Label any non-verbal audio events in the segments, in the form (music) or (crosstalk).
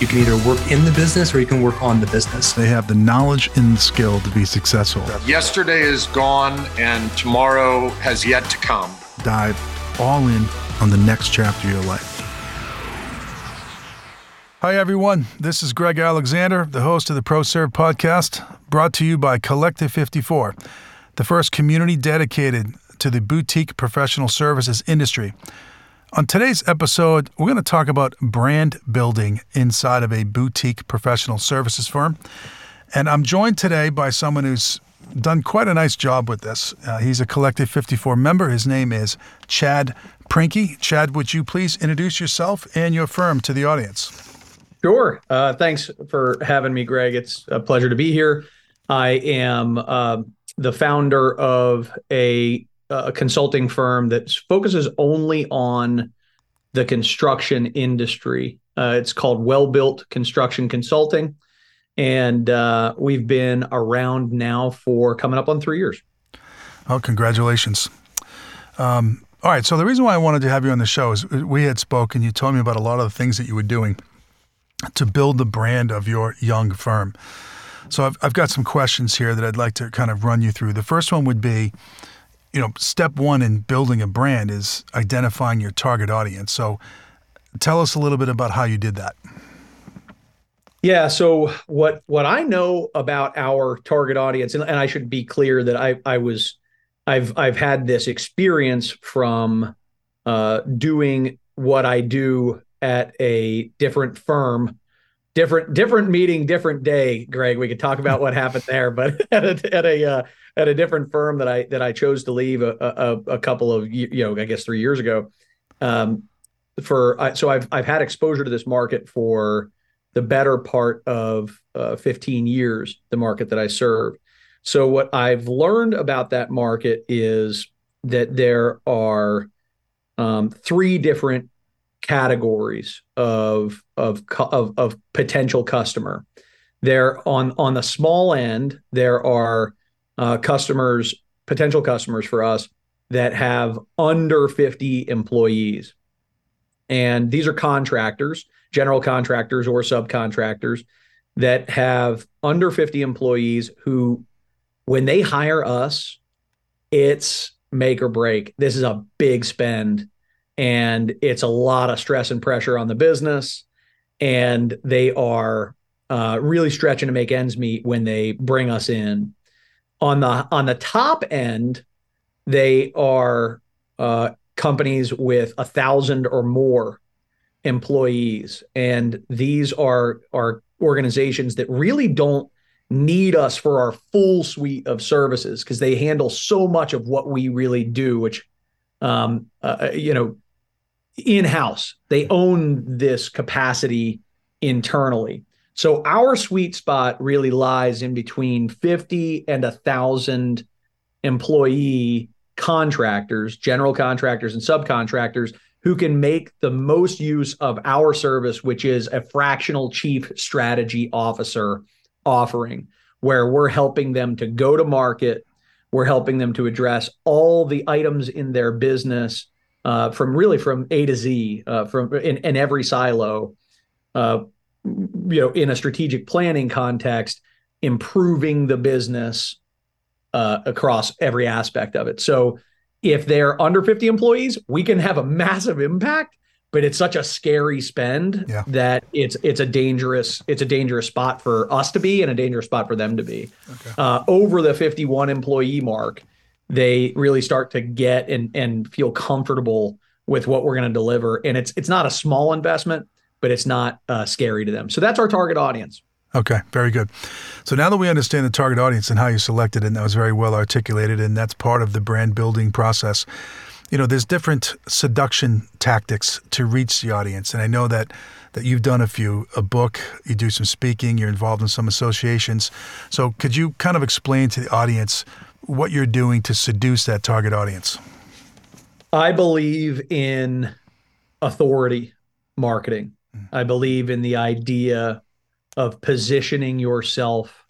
You can either work in the business or you can work on the business. They have the knowledge and the skill to be successful. Yesterday is gone and tomorrow has yet to come. Dive all in on the next chapter of your life. Hi, everyone. This is Greg Alexander, the host of the ProServe podcast, brought to you by Collective 54, the first community dedicated to the boutique professional services industry. On today's episode, we're going to talk about brand building inside of a boutique professional services firm. And I'm joined today by someone who's done quite a nice job with this. Uh, he's a Collective 54 member. His name is Chad Prinkey. Chad, would you please introduce yourself and your firm to the audience? Sure. Uh, thanks for having me, Greg. It's a pleasure to be here. I am uh, the founder of a a consulting firm that focuses only on the construction industry. Uh, it's called Well Built Construction Consulting. And uh, we've been around now for coming up on three years. Oh, congratulations. Um, all right. So, the reason why I wanted to have you on the show is we had spoken. You told me about a lot of the things that you were doing to build the brand of your young firm. So, I've, I've got some questions here that I'd like to kind of run you through. The first one would be you know, step one in building a brand is identifying your target audience. So tell us a little bit about how you did that. Yeah. So what what I know about our target audience, and, and I should be clear that I I was I've I've had this experience from uh, doing what I do at a different firm, different different meeting, different day. Greg, we could talk about what happened there, but (laughs) at a, at a uh, at a different firm that I that I chose to leave a, a, a couple of you know I guess three years ago. Um, for so I've I've had exposure to this market for the better part of uh, 15 years. The market that I serve. So what I've learned about that market is that there are um, three different categories of, of of of potential customer. There on on the small end, there are uh, customers, potential customers for us that have under 50 employees. And these are contractors, general contractors or subcontractors that have under 50 employees who, when they hire us, it's make or break. This is a big spend and it's a lot of stress and pressure on the business. And they are uh, really stretching to make ends meet when they bring us in on the on the top end, they are uh, companies with a thousand or more employees, and these are are organizations that really don't need us for our full suite of services because they handle so much of what we really do, which um, uh, uh you know in house. They own this capacity internally. So our sweet spot really lies in between 50 and a thousand employee contractors, general contractors and subcontractors who can make the most use of our service, which is a fractional chief strategy officer offering, where we're helping them to go to market. We're helping them to address all the items in their business uh, from really from A to Z, uh, from in, in every silo, uh, you know, in a strategic planning context, improving the business uh, across every aspect of it. So if they're under 50 employees, we can have a massive impact, but it's such a scary spend yeah. that it's it's a dangerous it's a dangerous spot for us to be and a dangerous spot for them to be. Okay. Uh, over the 51 employee mark, they really start to get and and feel comfortable with what we're going to deliver, and it's it's not a small investment but it's not uh, scary to them. So that's our target audience. Okay, very good. So now that we understand the target audience and how you selected and that was very well articulated, and that's part of the brand building process. You know, there's different seduction tactics to reach the audience, and I know that that you've done a few, a book, you do some speaking, you're involved in some associations. So could you kind of explain to the audience what you're doing to seduce that target audience? I believe in authority marketing. Hmm. I believe in the idea of positioning yourself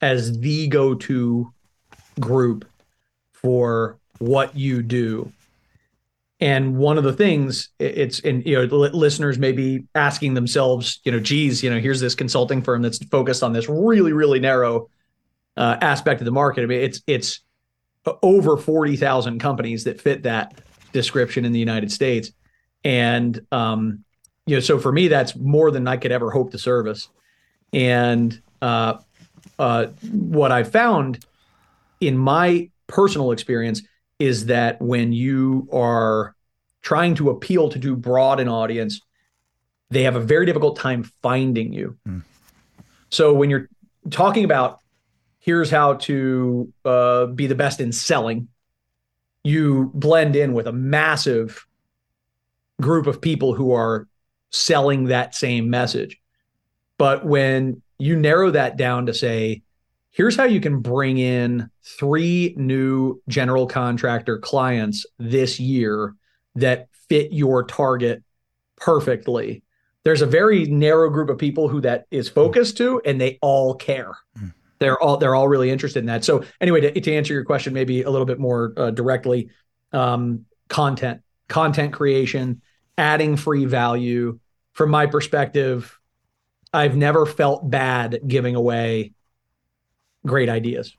as the go to group for what you do. And one of the things it's and you know listeners may be asking themselves, you know, geez, you know, here's this consulting firm that's focused on this really really narrow uh, aspect of the market. I mean, it's it's over forty thousand companies that fit that description in the United States, and um, you know, so for me, that's more than I could ever hope to service. And uh, uh, what I found in my personal experience is that when you are trying to appeal to too broad an audience, they have a very difficult time finding you. Mm. So when you're talking about here's how to uh, be the best in selling, you blend in with a massive group of people who are selling that same message. But when you narrow that down to say, here's how you can bring in three new general contractor clients this year that fit your target perfectly. There's a very narrow group of people who that is focused to, and they all care. Mm. They're all they're all really interested in that. So anyway, to, to answer your question, maybe a little bit more uh, directly, um, content, content creation, adding free value. From my perspective, I've never felt bad giving away great ideas.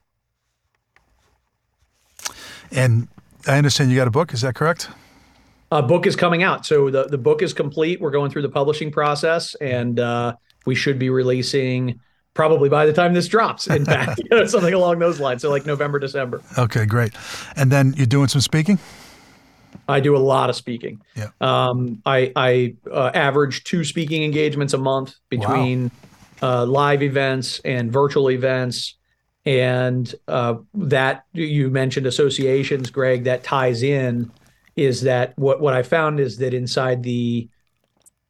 And I understand you got a book. Is that correct? A book is coming out. So the, the book is complete. We're going through the publishing process and uh, we should be releasing probably by the time this drops, in (laughs) fact, you know, something along those lines. So like November, December. Okay, great. And then you're doing some speaking? I do a lot of speaking. Yeah. Um, I, I uh, average two speaking engagements a month between wow. uh, live events and virtual events. And uh, that you mentioned associations, Greg, that ties in is that what, what I found is that inside the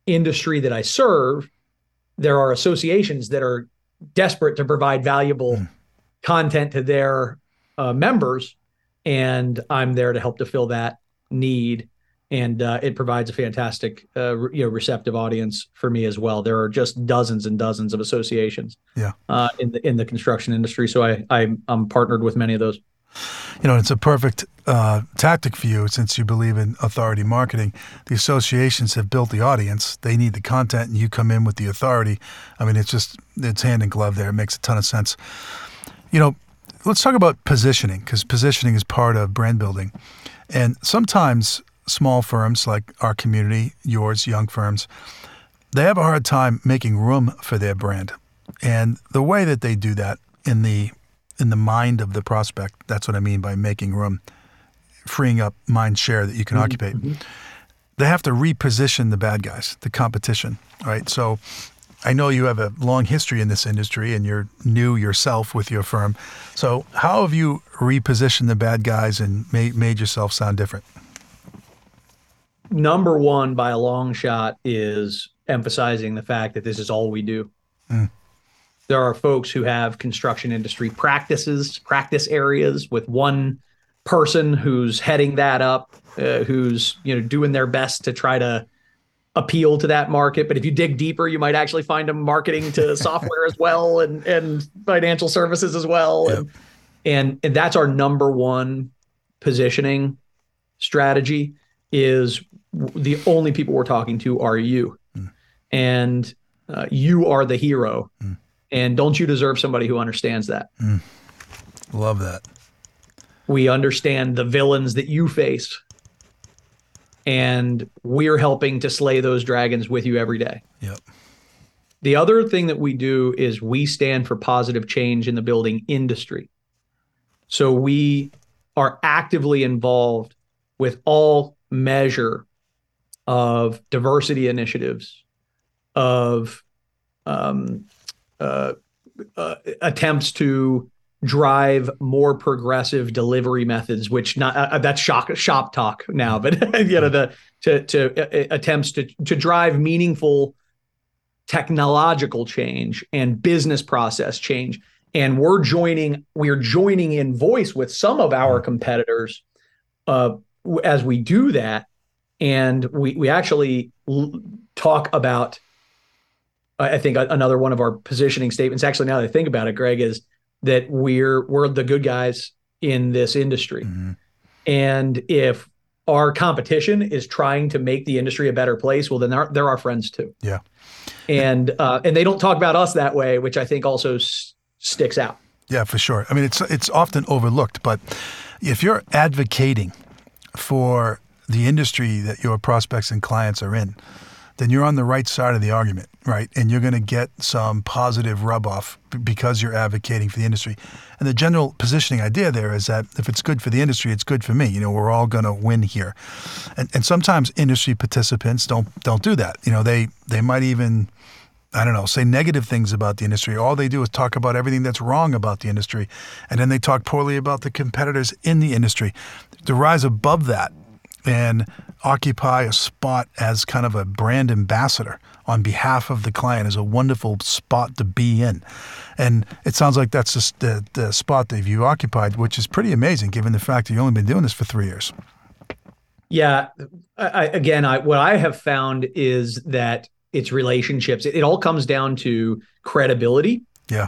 industry that I serve, there are associations that are desperate to provide valuable mm. content to their uh, members. And I'm there to help to fill that need and uh, it provides a fantastic uh, you know receptive audience for me as well there are just dozens and dozens of associations yeah uh, in the in the construction industry so i, I am partnered with many of those you know it's a perfect uh, tactic for you since you believe in authority marketing. The associations have built the audience. They need the content and you come in with the authority. I mean it's just it's hand in glove there. It makes a ton of sense. You know let's talk about positioning because positioning is part of brand building. And sometimes small firms like our community, yours, young firms, they have a hard time making room for their brand. And the way that they do that in the in the mind of the prospect, that's what I mean by making room, freeing up mind share that you can mm-hmm. occupy. Mm-hmm. They have to reposition the bad guys, the competition, right? So I know you have a long history in this industry and you're new yourself with your firm. So, how have you repositioned the bad guys and made, made yourself sound different? Number one, by a long shot, is emphasizing the fact that this is all we do. Mm. There are folks who have construction industry practices, practice areas with one person who's heading that up, uh, who's you know doing their best to try to appeal to that market. But if you dig deeper, you might actually find them marketing to (laughs) software as well and and financial services as well. Yep. And, and and that's our number one positioning strategy is the only people we're talking to are you. Mm. And uh, you are the hero. Mm. And don't you deserve somebody who understands that? Mm. Love that. We understand the villains that you face and we're helping to slay those dragons with you every day. Yep. The other thing that we do is we stand for positive change in the building industry. So we are actively involved with all measure of diversity initiatives, of um, uh, uh, attempts to drive more progressive delivery methods, which not uh, that's shop shop talk now, but (laughs) you know the to to uh, uh, attempts to to drive meaningful technological change and business process change. And we're joining we're joining in voice with some of our competitors uh, as we do that, and we we actually l- talk about. I think another one of our positioning statements. Actually, now that I think about it, Greg is that we're we're the good guys in this industry. Mm-hmm. And if our competition is trying to make the industry a better place, well, then they're, they're our friends too. Yeah. And uh, and they don't talk about us that way, which I think also s- sticks out. Yeah, for sure. I mean, it's it's often overlooked, but if you're advocating for the industry that your prospects and clients are in, then you're on the right side of the argument, right? And you're going to get some positive rub off because you're advocating for the industry. And the general positioning idea there is that if it's good for the industry, it's good for me. You know, we're all going to win here. And and sometimes industry participants don't don't do that. You know, they they might even I don't know, say negative things about the industry. All they do is talk about everything that's wrong about the industry. And then they talk poorly about the competitors in the industry. To rise above that and occupy a spot as kind of a brand ambassador on behalf of the client is a wonderful spot to be in. And it sounds like that's just the, the spot that you occupied, which is pretty amazing given the fact that you've only been doing this for three years. Yeah. I, again, I, what I have found is that it's relationships. It, it all comes down to credibility. Yeah.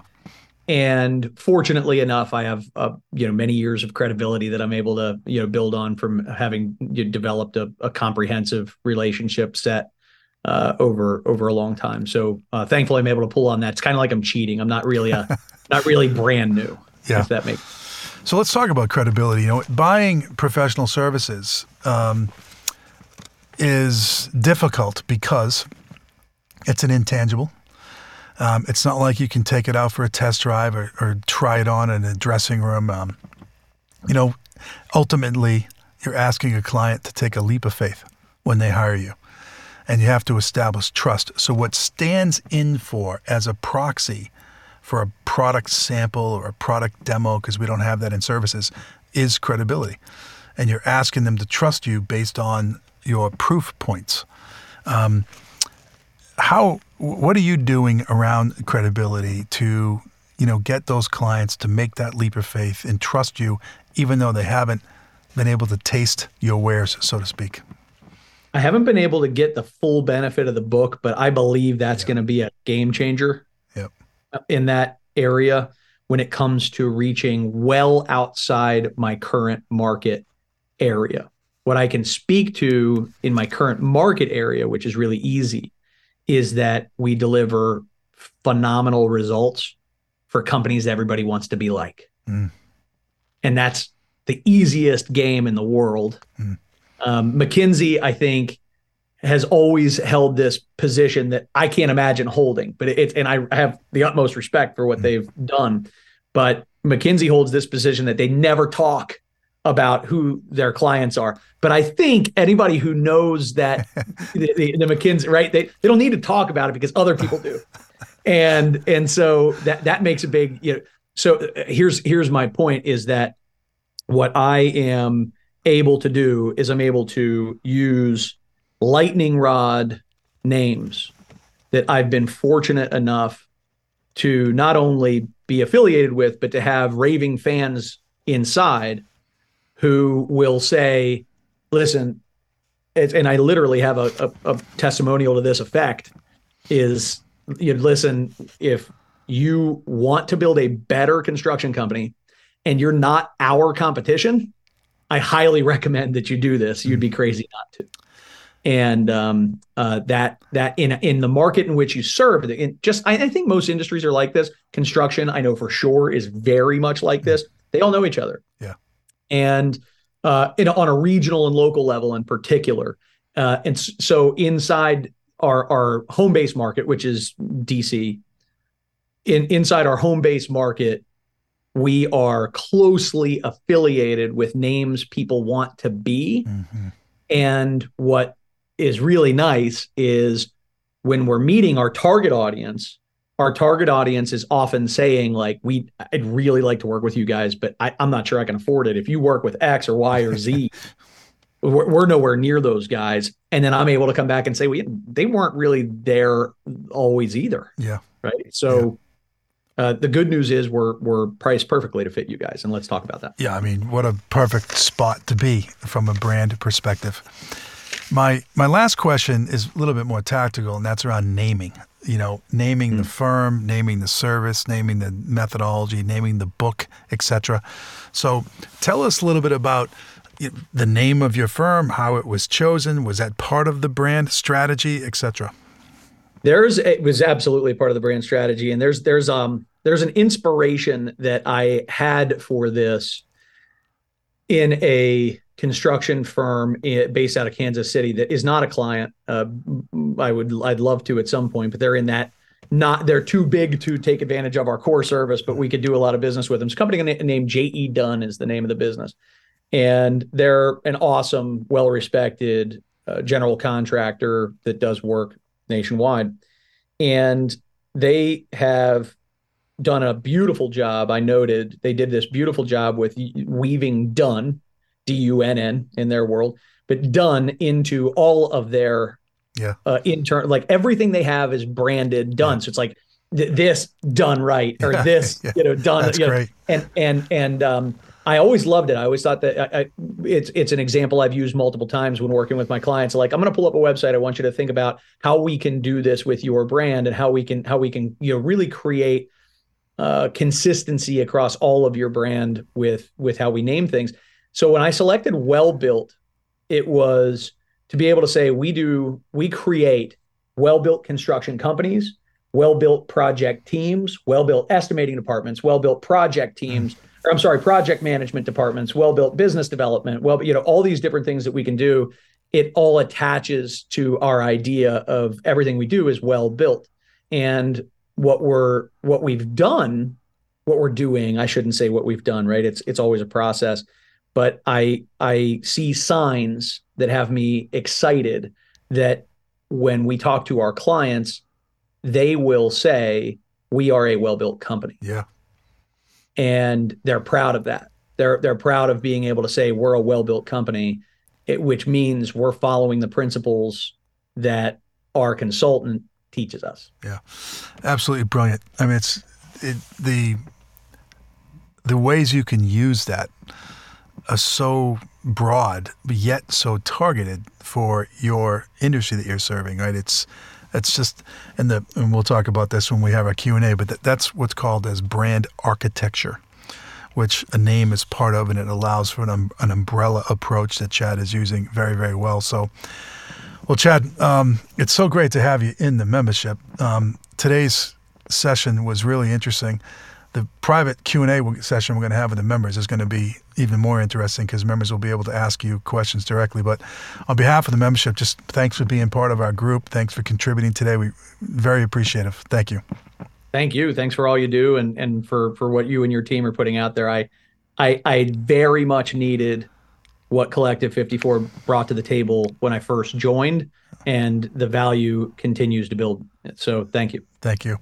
And fortunately enough, I have uh, you know many years of credibility that I'm able to you know build on from having you know, developed a, a, comprehensive relationship set uh, over over a long time. So uh, thankfully, I'm able to pull on that. It's kind of like I'm cheating. I'm not really a (laughs) not really brand new. Yeah. If that makes. So let's talk about credibility. You know, buying professional services um, is difficult because it's an intangible. Um, it's not like you can take it out for a test drive or, or try it on in a dressing room. Um, you know, ultimately, you're asking a client to take a leap of faith when they hire you, and you have to establish trust. So, what stands in for as a proxy for a product sample or a product demo, because we don't have that in services, is credibility. And you're asking them to trust you based on your proof points. Um, how what are you doing around credibility to you know get those clients to make that leap of faith and trust you even though they haven't been able to taste your wares so to speak i haven't been able to get the full benefit of the book but i believe that's yeah. going to be a game changer yep. Uh, in that area when it comes to reaching well outside my current market area what i can speak to in my current market area which is really easy is that we deliver phenomenal results for companies everybody wants to be like. Mm. And that's the easiest game in the world. Mm. Um, McKinsey, I think, has always held this position that I can't imagine holding, but it's, and I have the utmost respect for what mm. they've done. But McKinsey holds this position that they never talk about who their clients are. But I think anybody who knows that (laughs) the, the, the, McKinsey, right? They they don't need to talk about it because other people do, and and so that that makes a big you know. So uh, here's here's my point is that what I am able to do is I'm able to use lightning rod names that I've been fortunate enough to not only be affiliated with, but to have raving fans inside who will say, listen, and I literally have a, a, a testimonial to this effect is you know, listen, if you want to build a better construction company and you're not our competition, I highly (laughs) recommend that you do this. You'd be mm-hmm. crazy not to. And um, uh, that that in in the market in which you serve, in just I, I, think most industries are like this. Construction, I know for sure, is very much like this. They all know each other. Yeah and uh, in, on a regional and local level in particular. Uh, and so inside our our home base market, which is DC, in inside our home base market, we are closely affiliated with names people want to be. Mm-hmm. And what is really nice is when we're meeting our target audience, our target audience is often saying like we i'd really like to work with you guys but I, am not sure i can afford it. If you work with x or y or z (laughs) we're, we're, nowhere near those guys. And then i'm able to come back and say well they weren't really there always either. Yeah. Right? So yeah. uh, the good news is we're we're priced perfectly to fit you guys and let's talk about that. Yeah i mean what a perfect spot to be from a brand perspective my my last question is a little bit more tactical and that's around naming you know, naming mm. the hmm. firm, naming the service, naming the methodology, naming the book, etc. So, tell us a little bit about the name of your firm, how it was chosen, was that part of the brand strategy, etc. There's it was absolutely part of the brand strategy, and there's there's um there's an inspiration that I had for this in a construction firm based out of Kansas City that is not a client. Uh, I would I'd love to at some point, but they're in that not they're too big to take advantage of our core service, but we could do a lot of business with them. It's a company named JE Dunn is the name of the business, and they're an awesome, well respected uh, general contractor that does work nationwide, and they have done a beautiful job. I noted they did this beautiful job with weaving Dunn, D U N N in their world, but done into all of their yeah uh, intern like everything they have is branded done. Yeah. So it's like th- this done right or yeah, (laughs) this yeah. you know done. That's you know, great. And and and um, I always loved it. I always thought that I, I, it's it's an example I've used multiple times when working with my clients. Like I'm going to pull up a website. I want you to think about how we can do this with your brand and how we can how we can you know really create uh, consistency across all of your brand with with how we name things. So when I selected well built, it was to be able to say we do we create well-built construction companies, well-built project teams, well-built estimating departments, well-built project teams. Or I'm sorry, project management departments, well-built business development, well, you know, all these different things that we can do. It all attaches to our idea of everything we do is well built. And what we're what we've done what we're doing i shouldn't say what we've done right it's it's always a process but i i see signs that have me excited that when we talk to our clients they will say we are a well-built company yeah and they're proud of that they're they're proud of being able to say we're a well-built company it, which means we're following the principles that our consultant teaches us. Yeah, absolutely brilliant. I mean, it's it, the the ways you can use that are so broad, yet so targeted for your industry that you're serving. Right? It's it's just and the and we'll talk about this when we have our Q and A. But that, that's what's called as brand architecture which a name is part of, and it allows for an, um, an umbrella approach that Chad is using very, very well. So, well, Chad, um, it's so great to have you in the membership. Um, today's session was really interesting. The private Q and A session we're going to have with the members is going to be even more interesting because members will be able to ask you questions directly. But on behalf of the membership, just thanks for being part of our group. Thanks for contributing today. We very appreciative. Thank you. Thank you. Thanks for all you do and and for for what you and your team are putting out there. I I I very much needed what Collective 54 brought to the table when I first joined, and the value continues to build. So thank you. Thank you.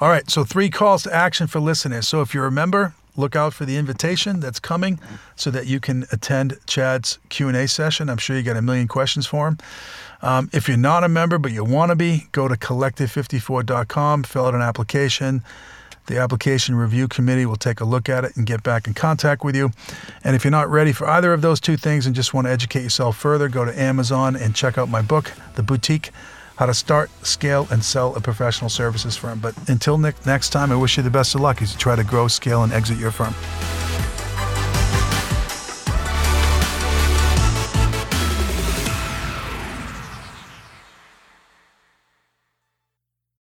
All right. So three calls to action for listeners. So if you're a member, look out for the invitation that's coming so that you can attend Chad's Q&A session. I'm sure you got a million questions for him. Um, if you're not a member but you want to be, go to collective54.com, fill out an application the application review committee will take a look at it and get back in contact with you. And if you're not ready for either of those two things and just want to educate yourself further, go to Amazon and check out my book, The Boutique How to Start, Scale, and Sell a Professional Services Firm. But until next time, I wish you the best of luck as you try to grow, scale, and exit your firm.